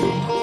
beautiful. problems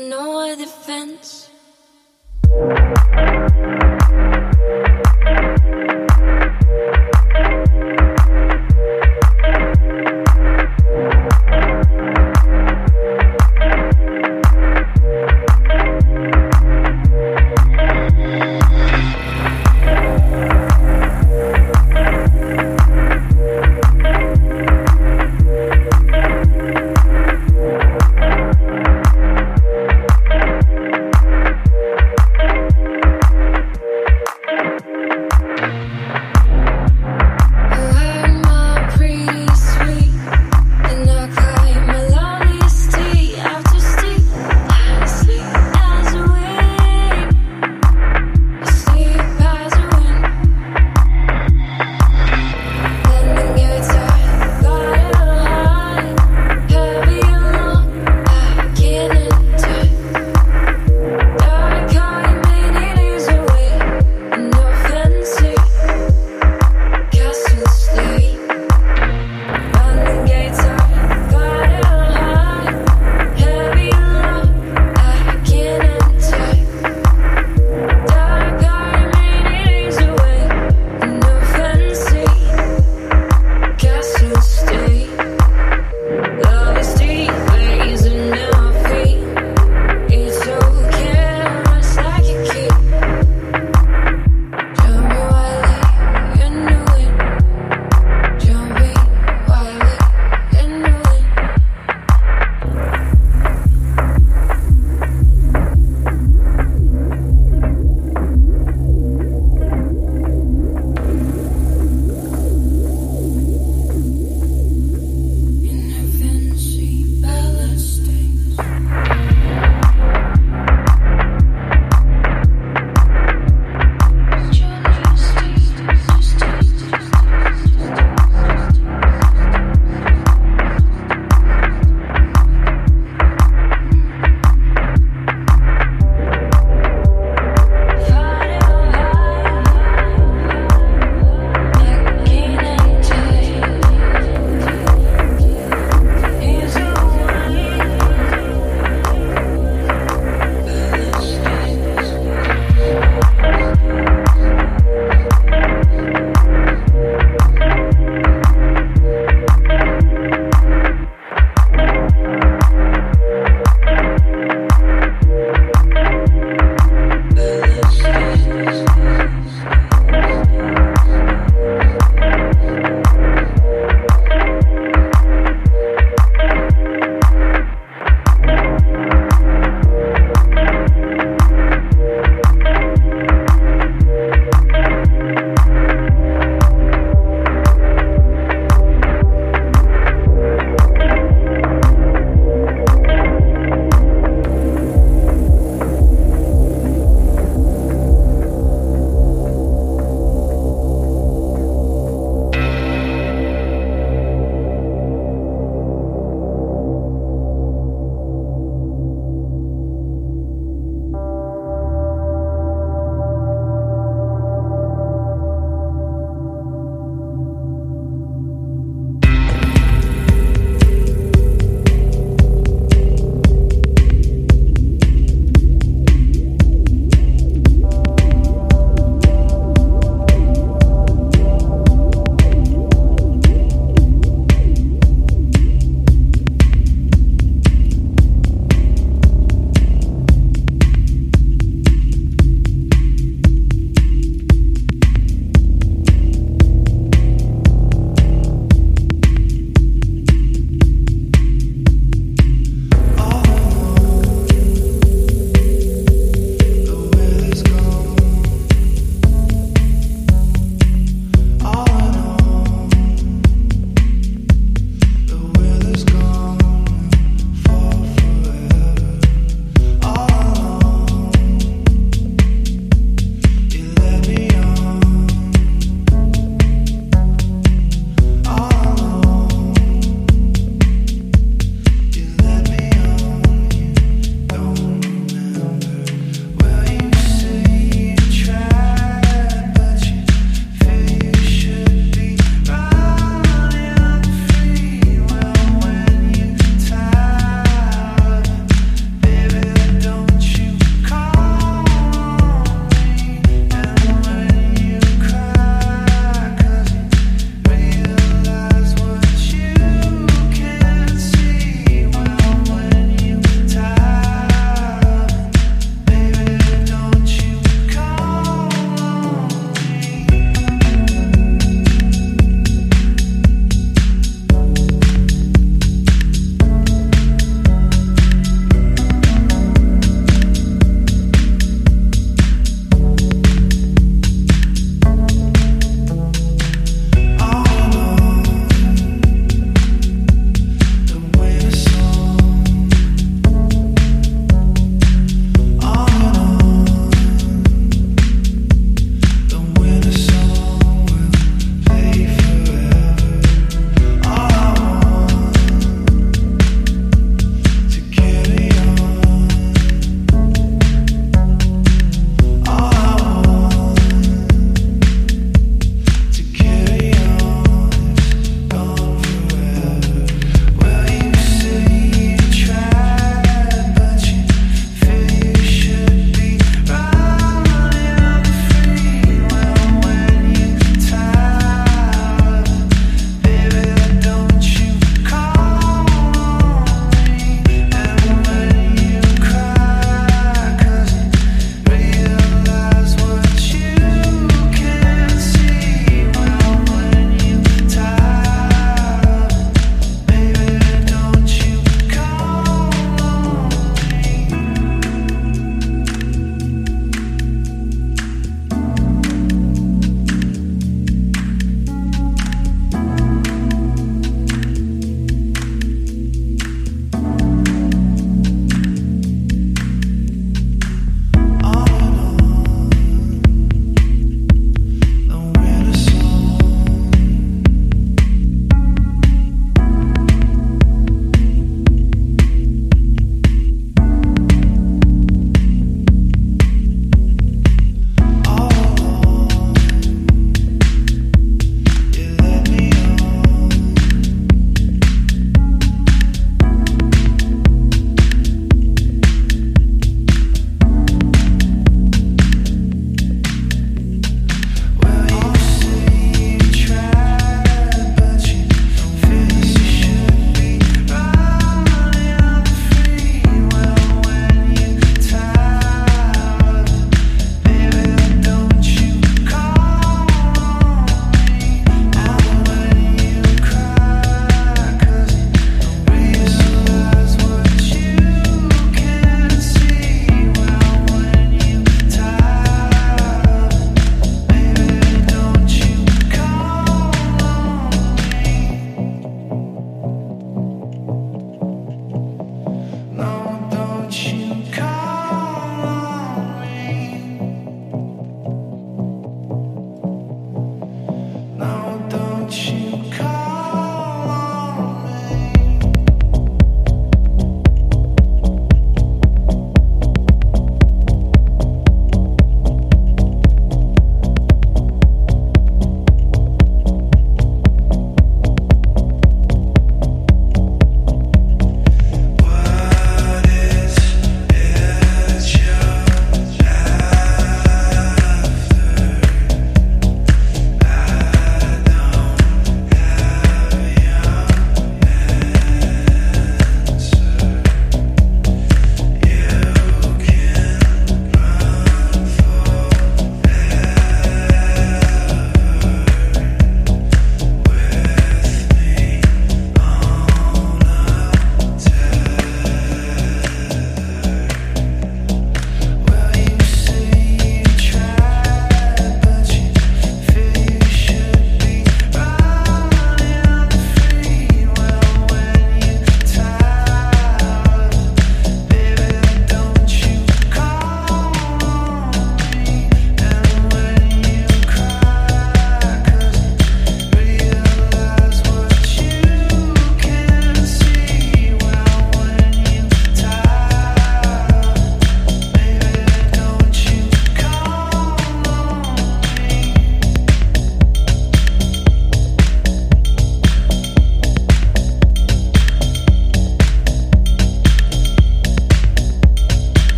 no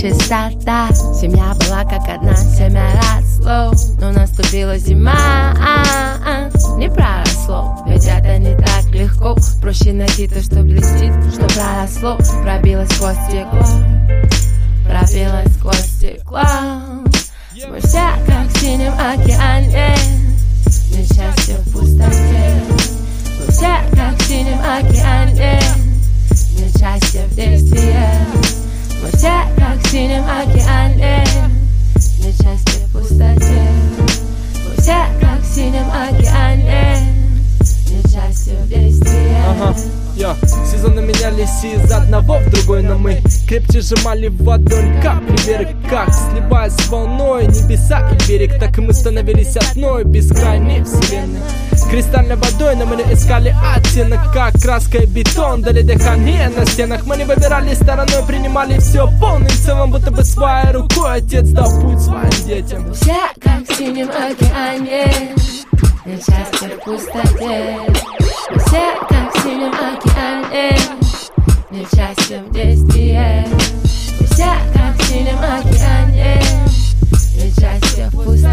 to South оттенок Как краска и бетон, дали дыхание на стенах. Мы не выбирали стороной, принимали все полным целом Будто бы своей рукой. Отец дал путь своим детям. Все как в синем океане но часто в пустоте. Все как в синем океане Не часто в действии. Все как в синем океане Не часто в пустоте.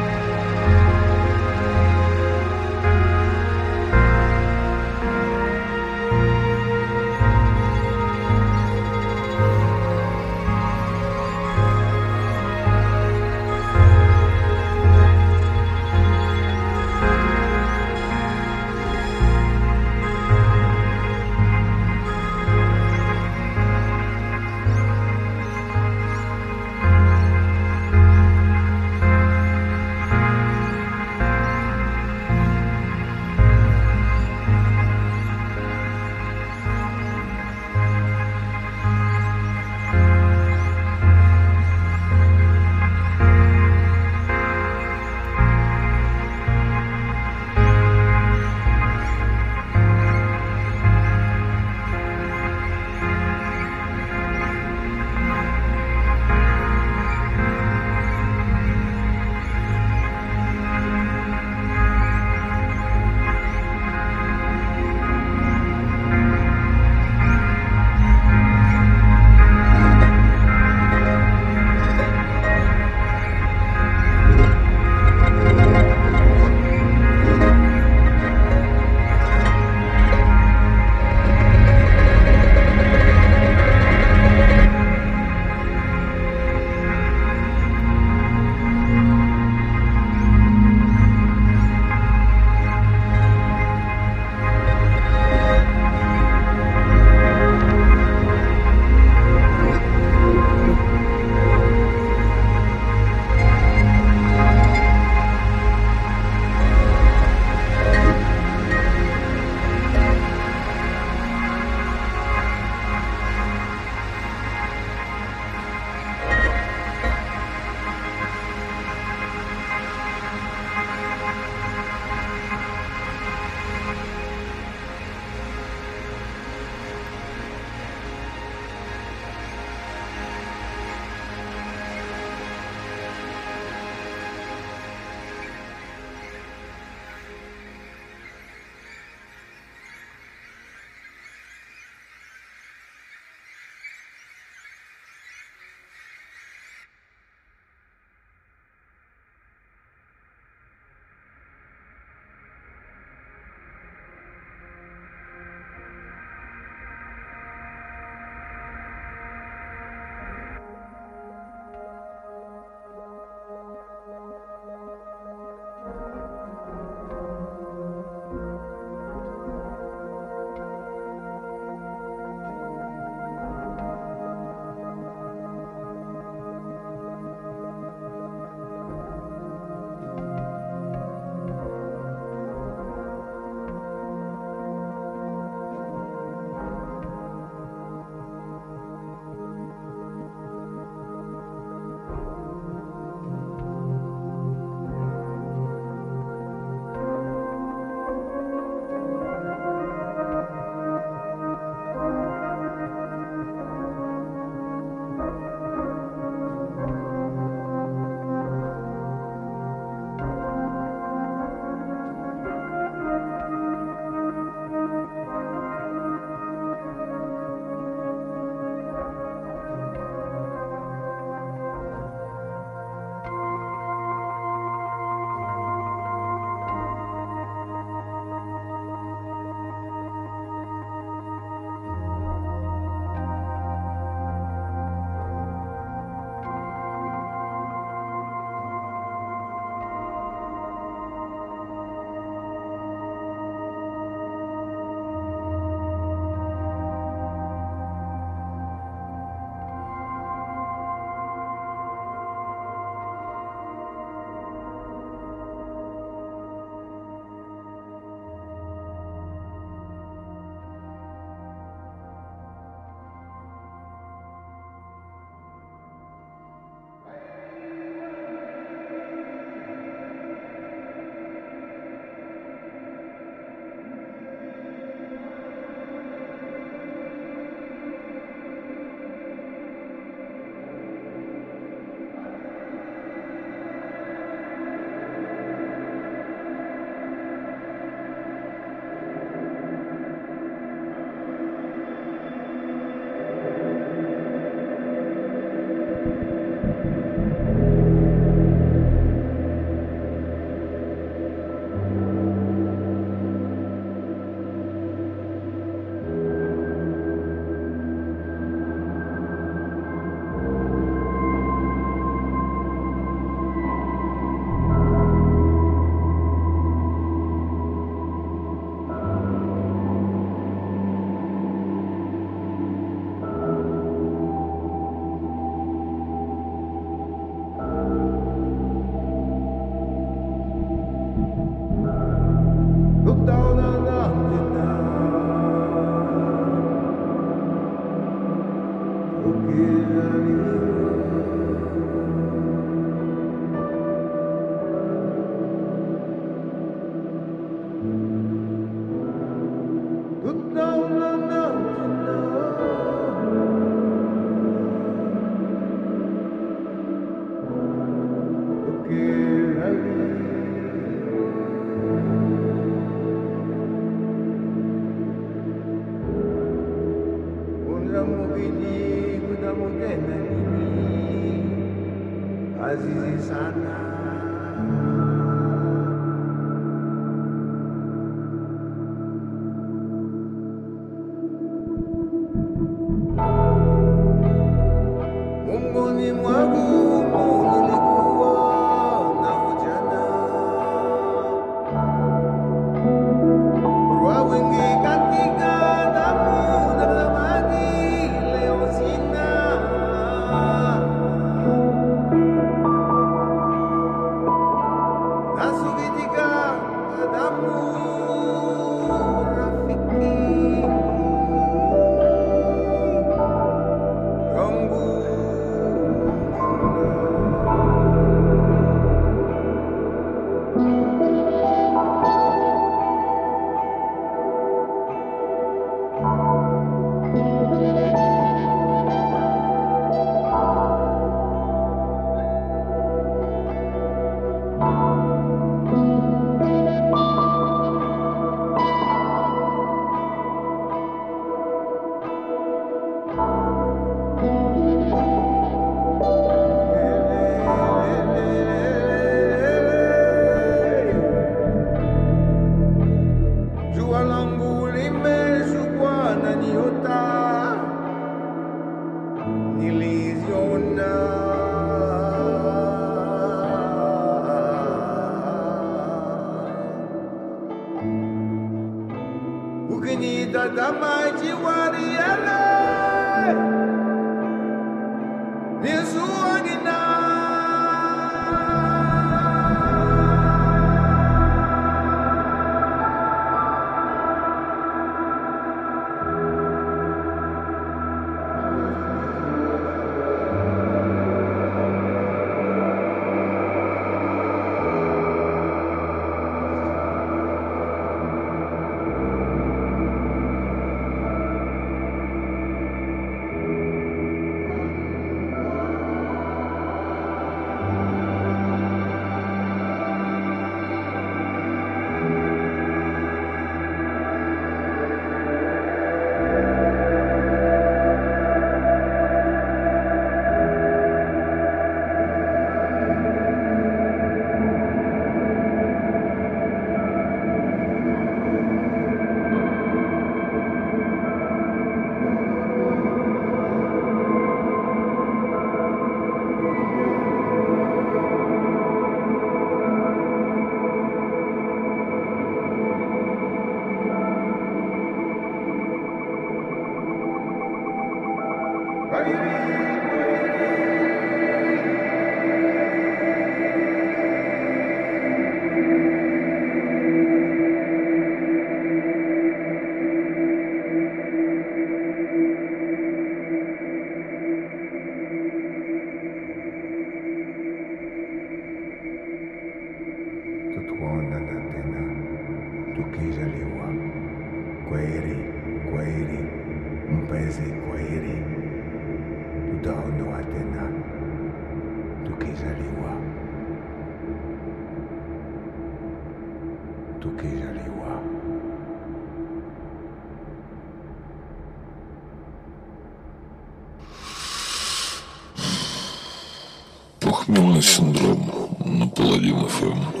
Похмельный синдром на Паладин ФМ.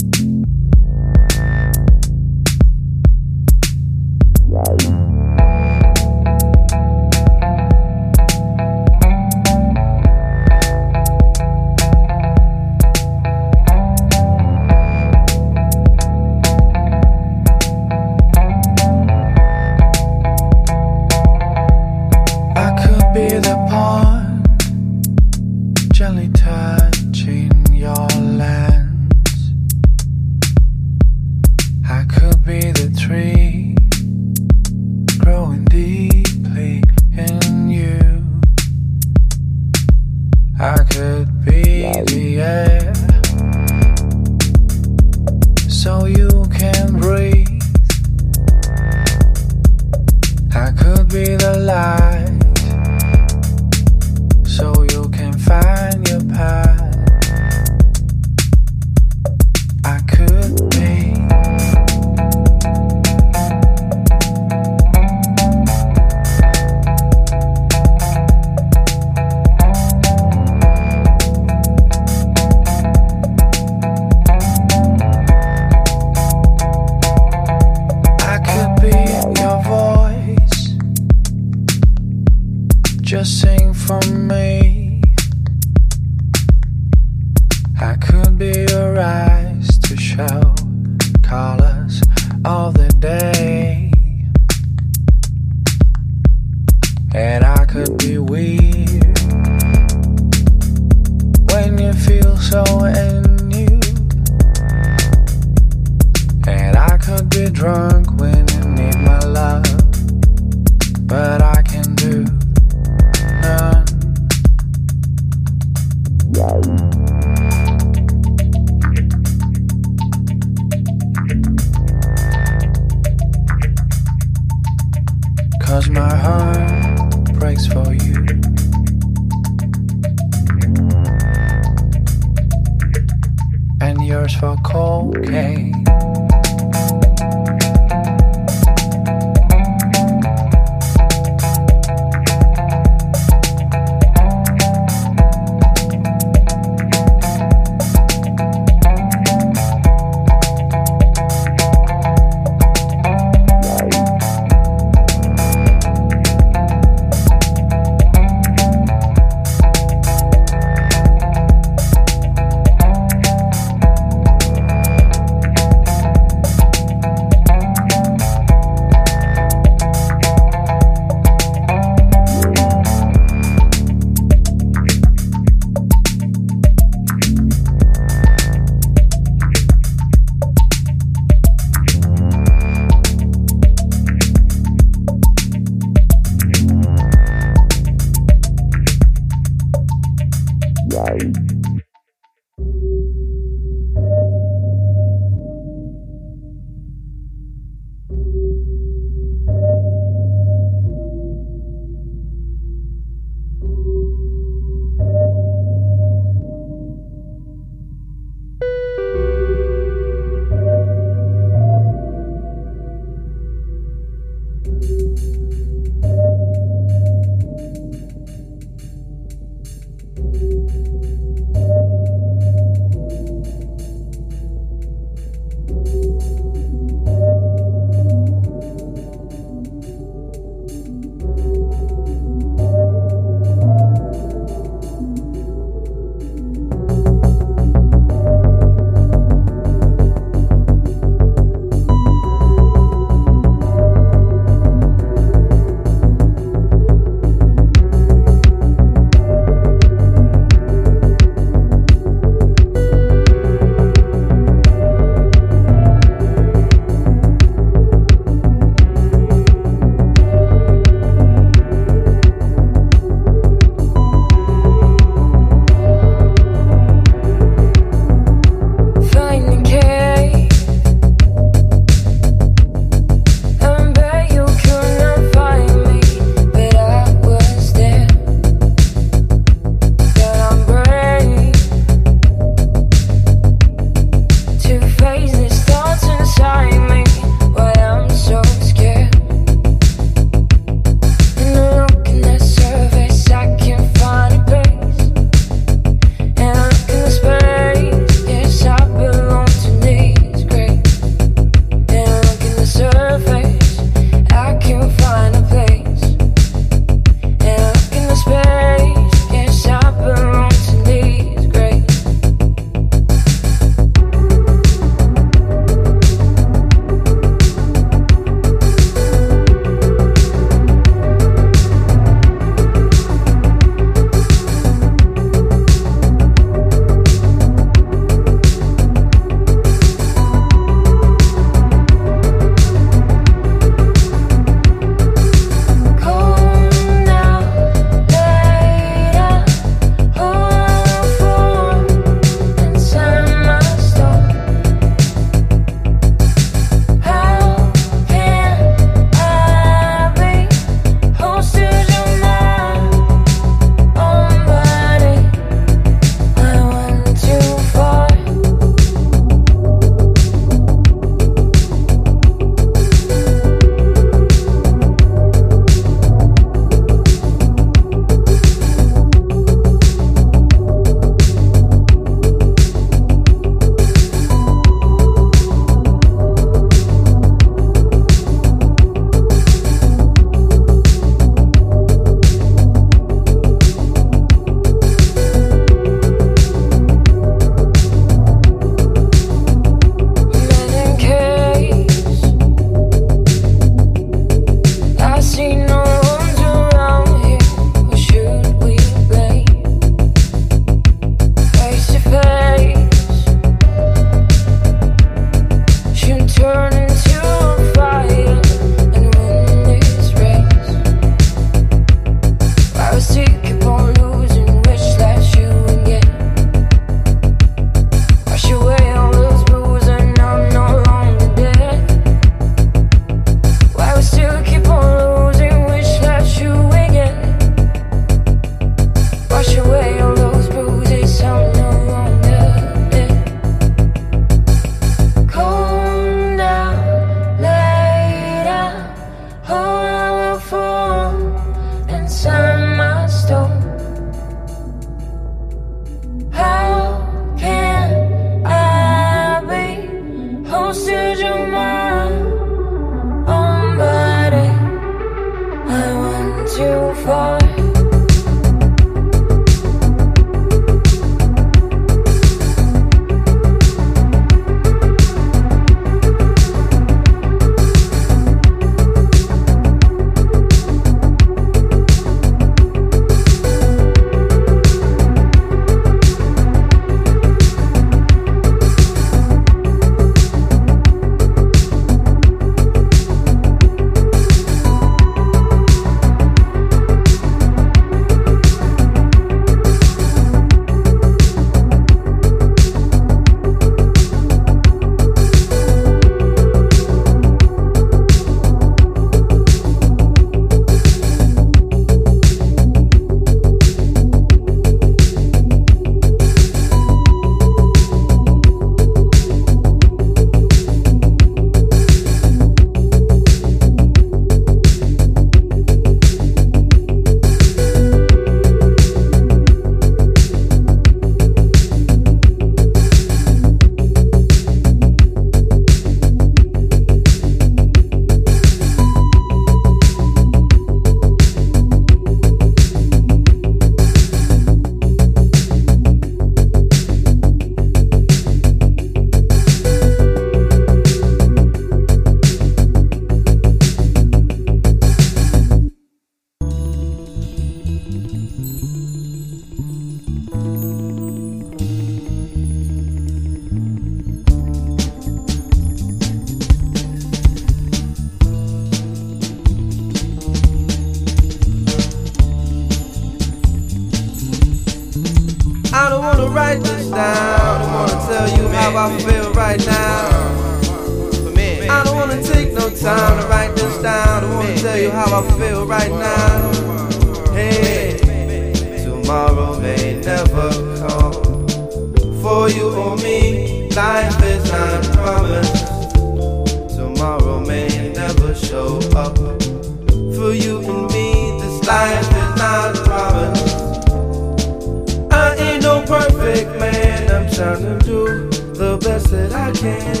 trying to do the best that I can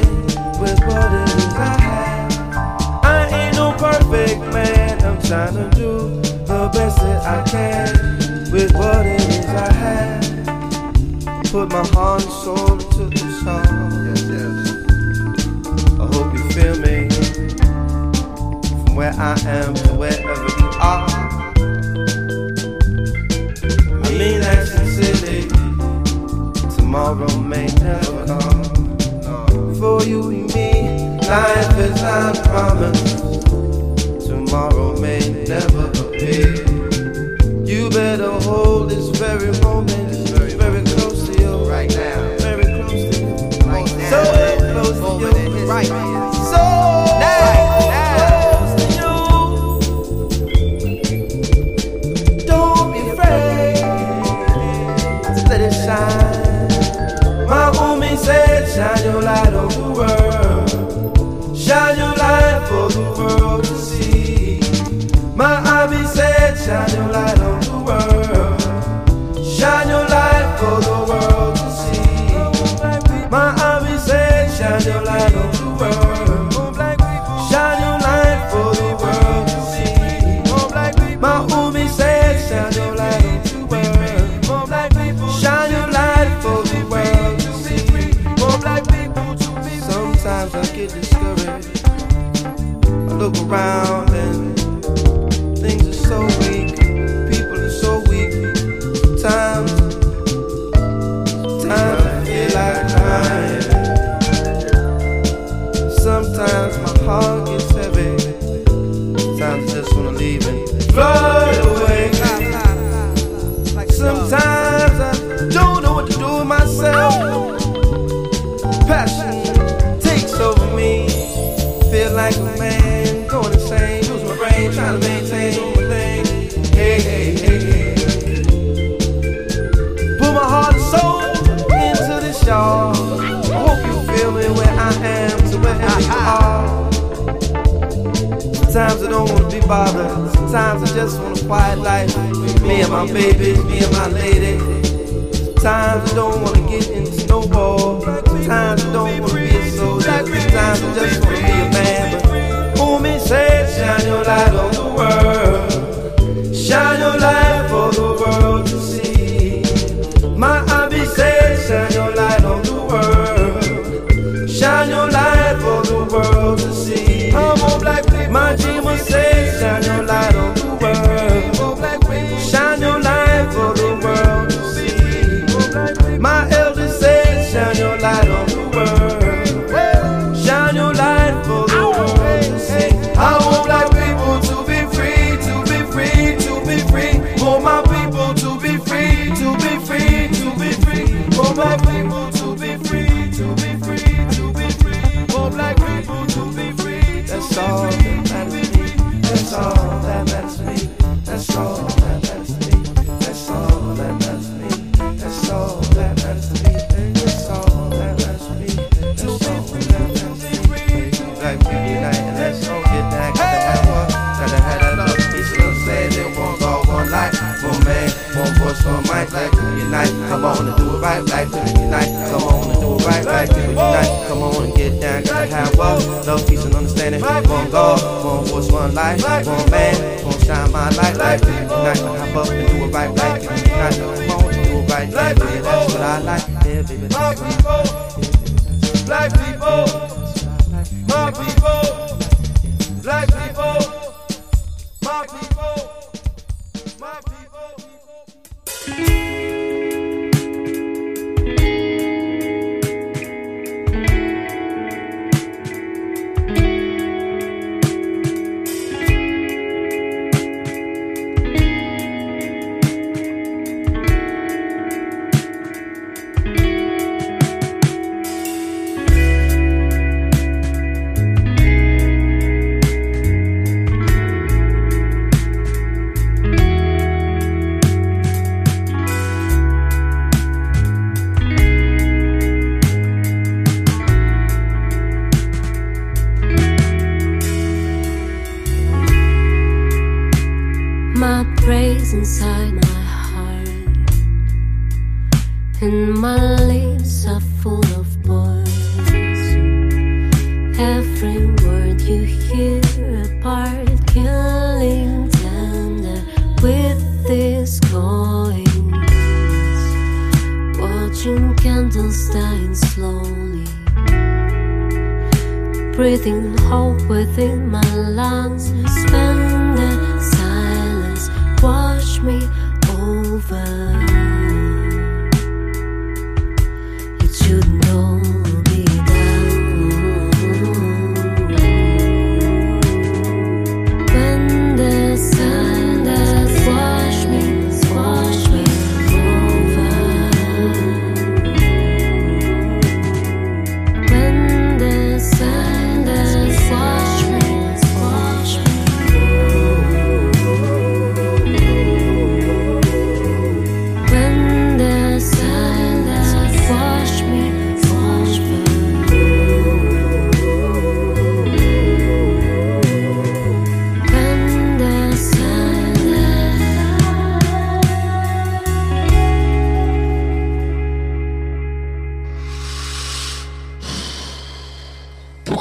with what it is I have. I ain't no perfect man, I'm trying to do the best that I can with what it is I have. Put my heart and soul into the song. Yes, yes. I hope you feel me from where I am to where tomorrow may never come. For you and me, life is unpromised. Tomorrow may never appear. You better hold this very moment very close to you right now. Very close to you right now. So close to you right now. shine your light on Sometimes I just want a quiet life with me and my baby, me and my lady. Times I don't want to get into no ball. Times I don't want to be a soldier. Sometimes I just want to be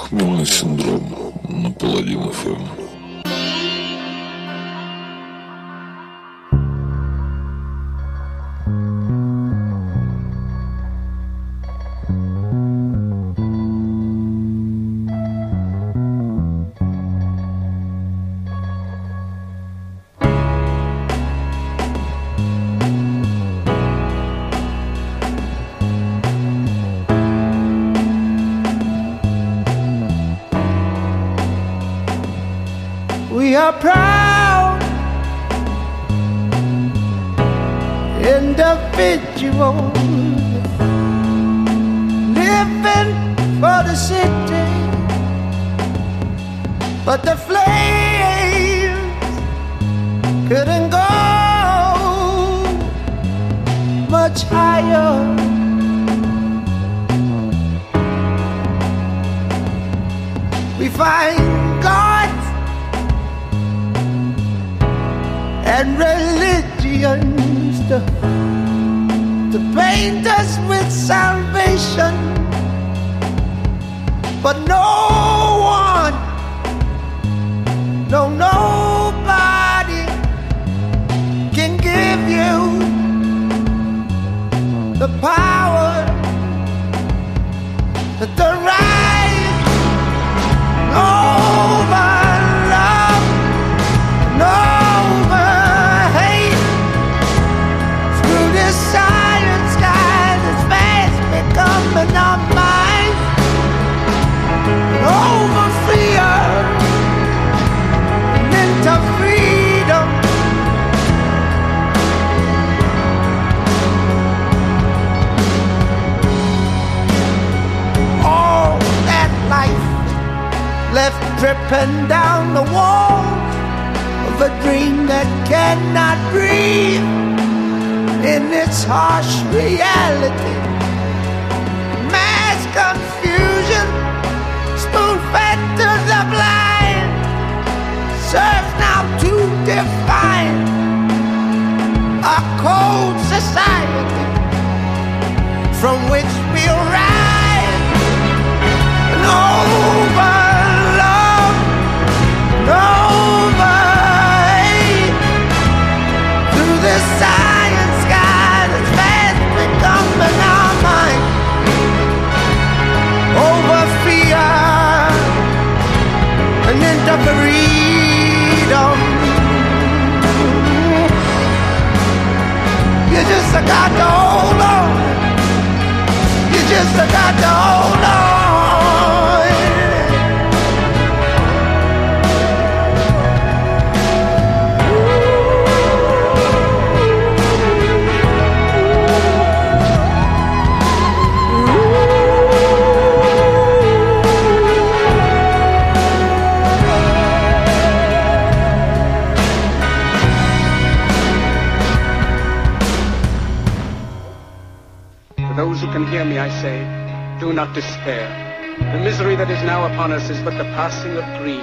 Хмельный синдром на Паладин ФМ. Do not despair. The misery that is now upon us is but the passing of greed,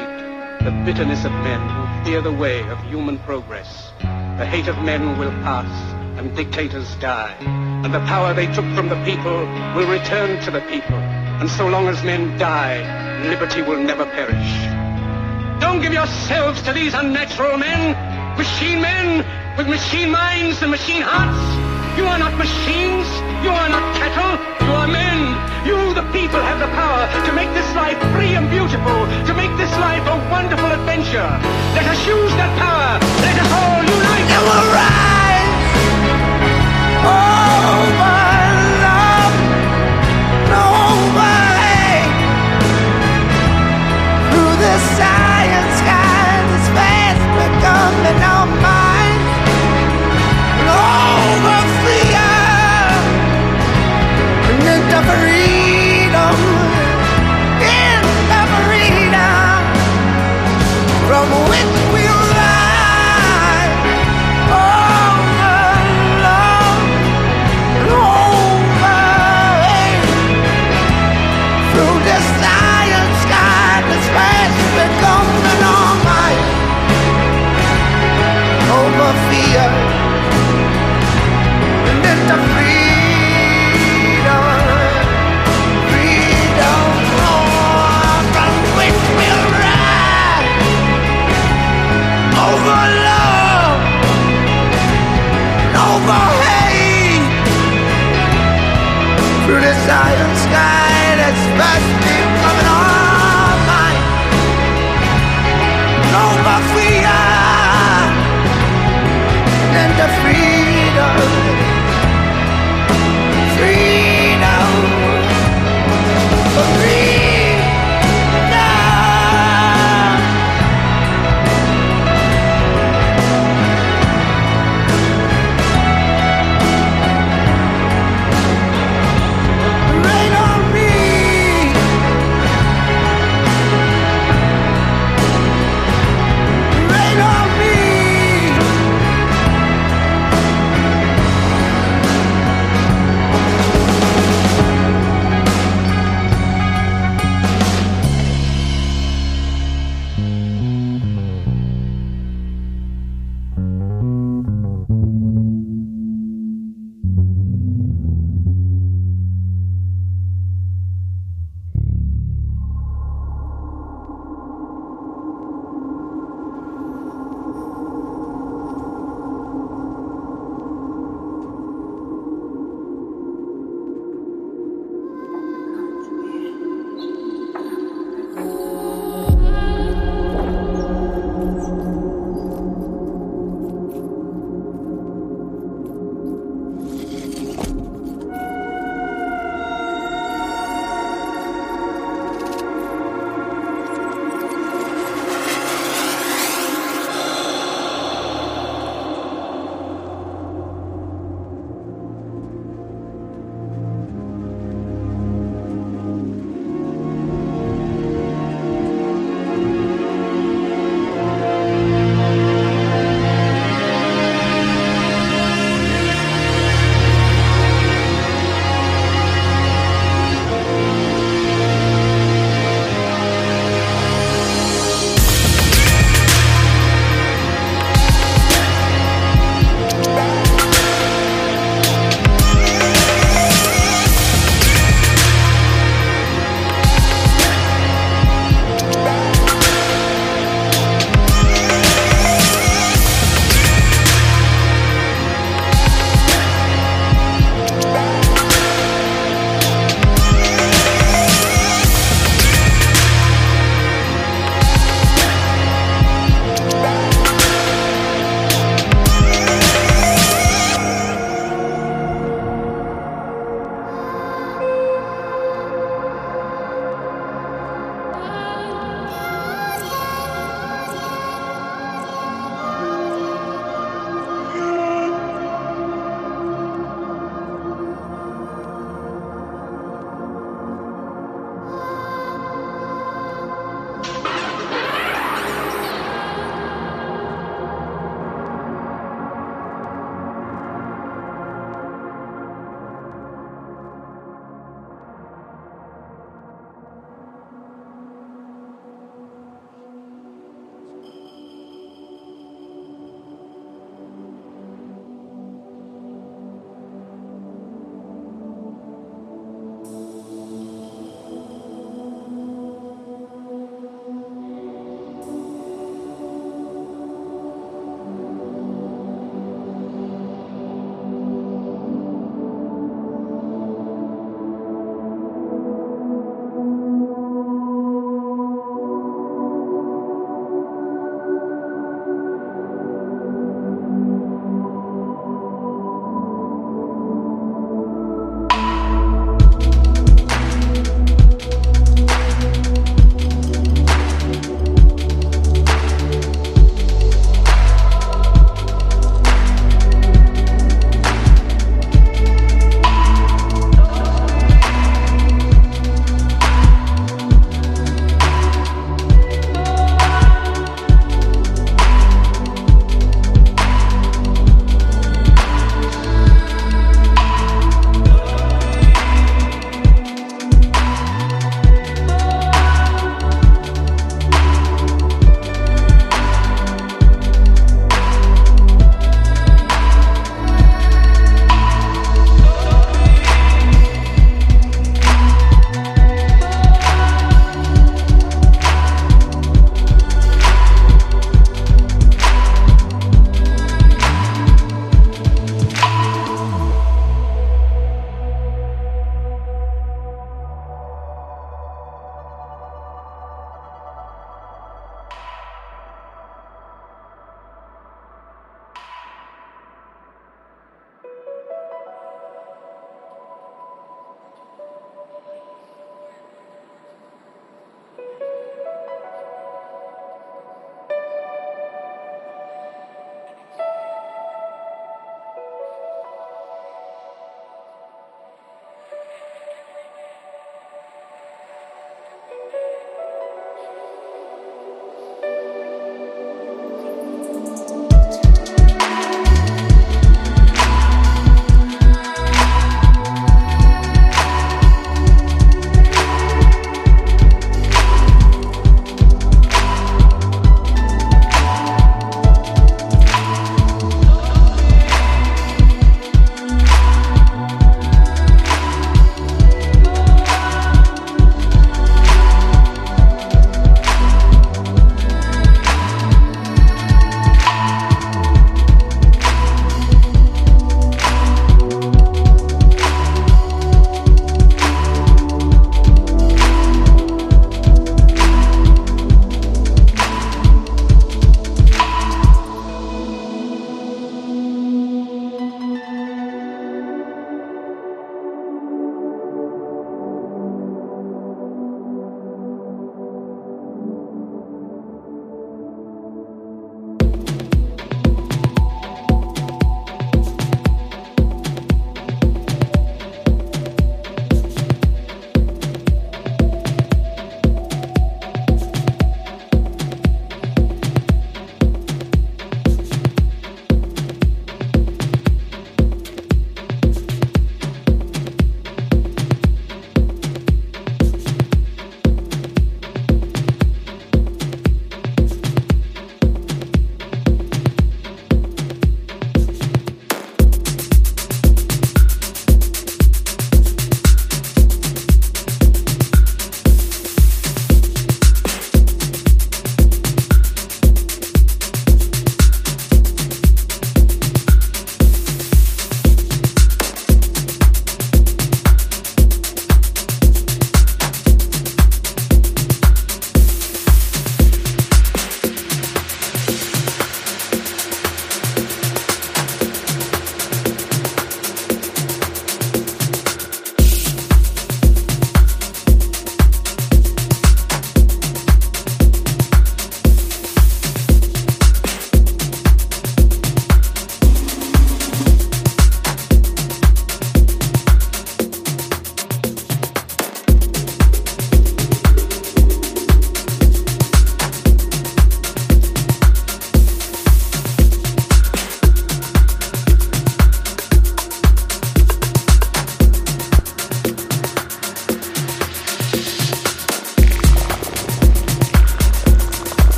the bitterness of men who fear the way of human progress. The hate of men will pass, and dictators die, and the power they took from the people will return to the people. And so long as men die, liberty will never perish. Don't give yourselves to these unnatural men, machine men with machine minds and machine hearts. You are not machines. You are not cattle. You are men. You, the people, have the power to make this life free and beautiful, to make this life a wonderful adventure. Let us use that power. Let us all unite. And we'll rise over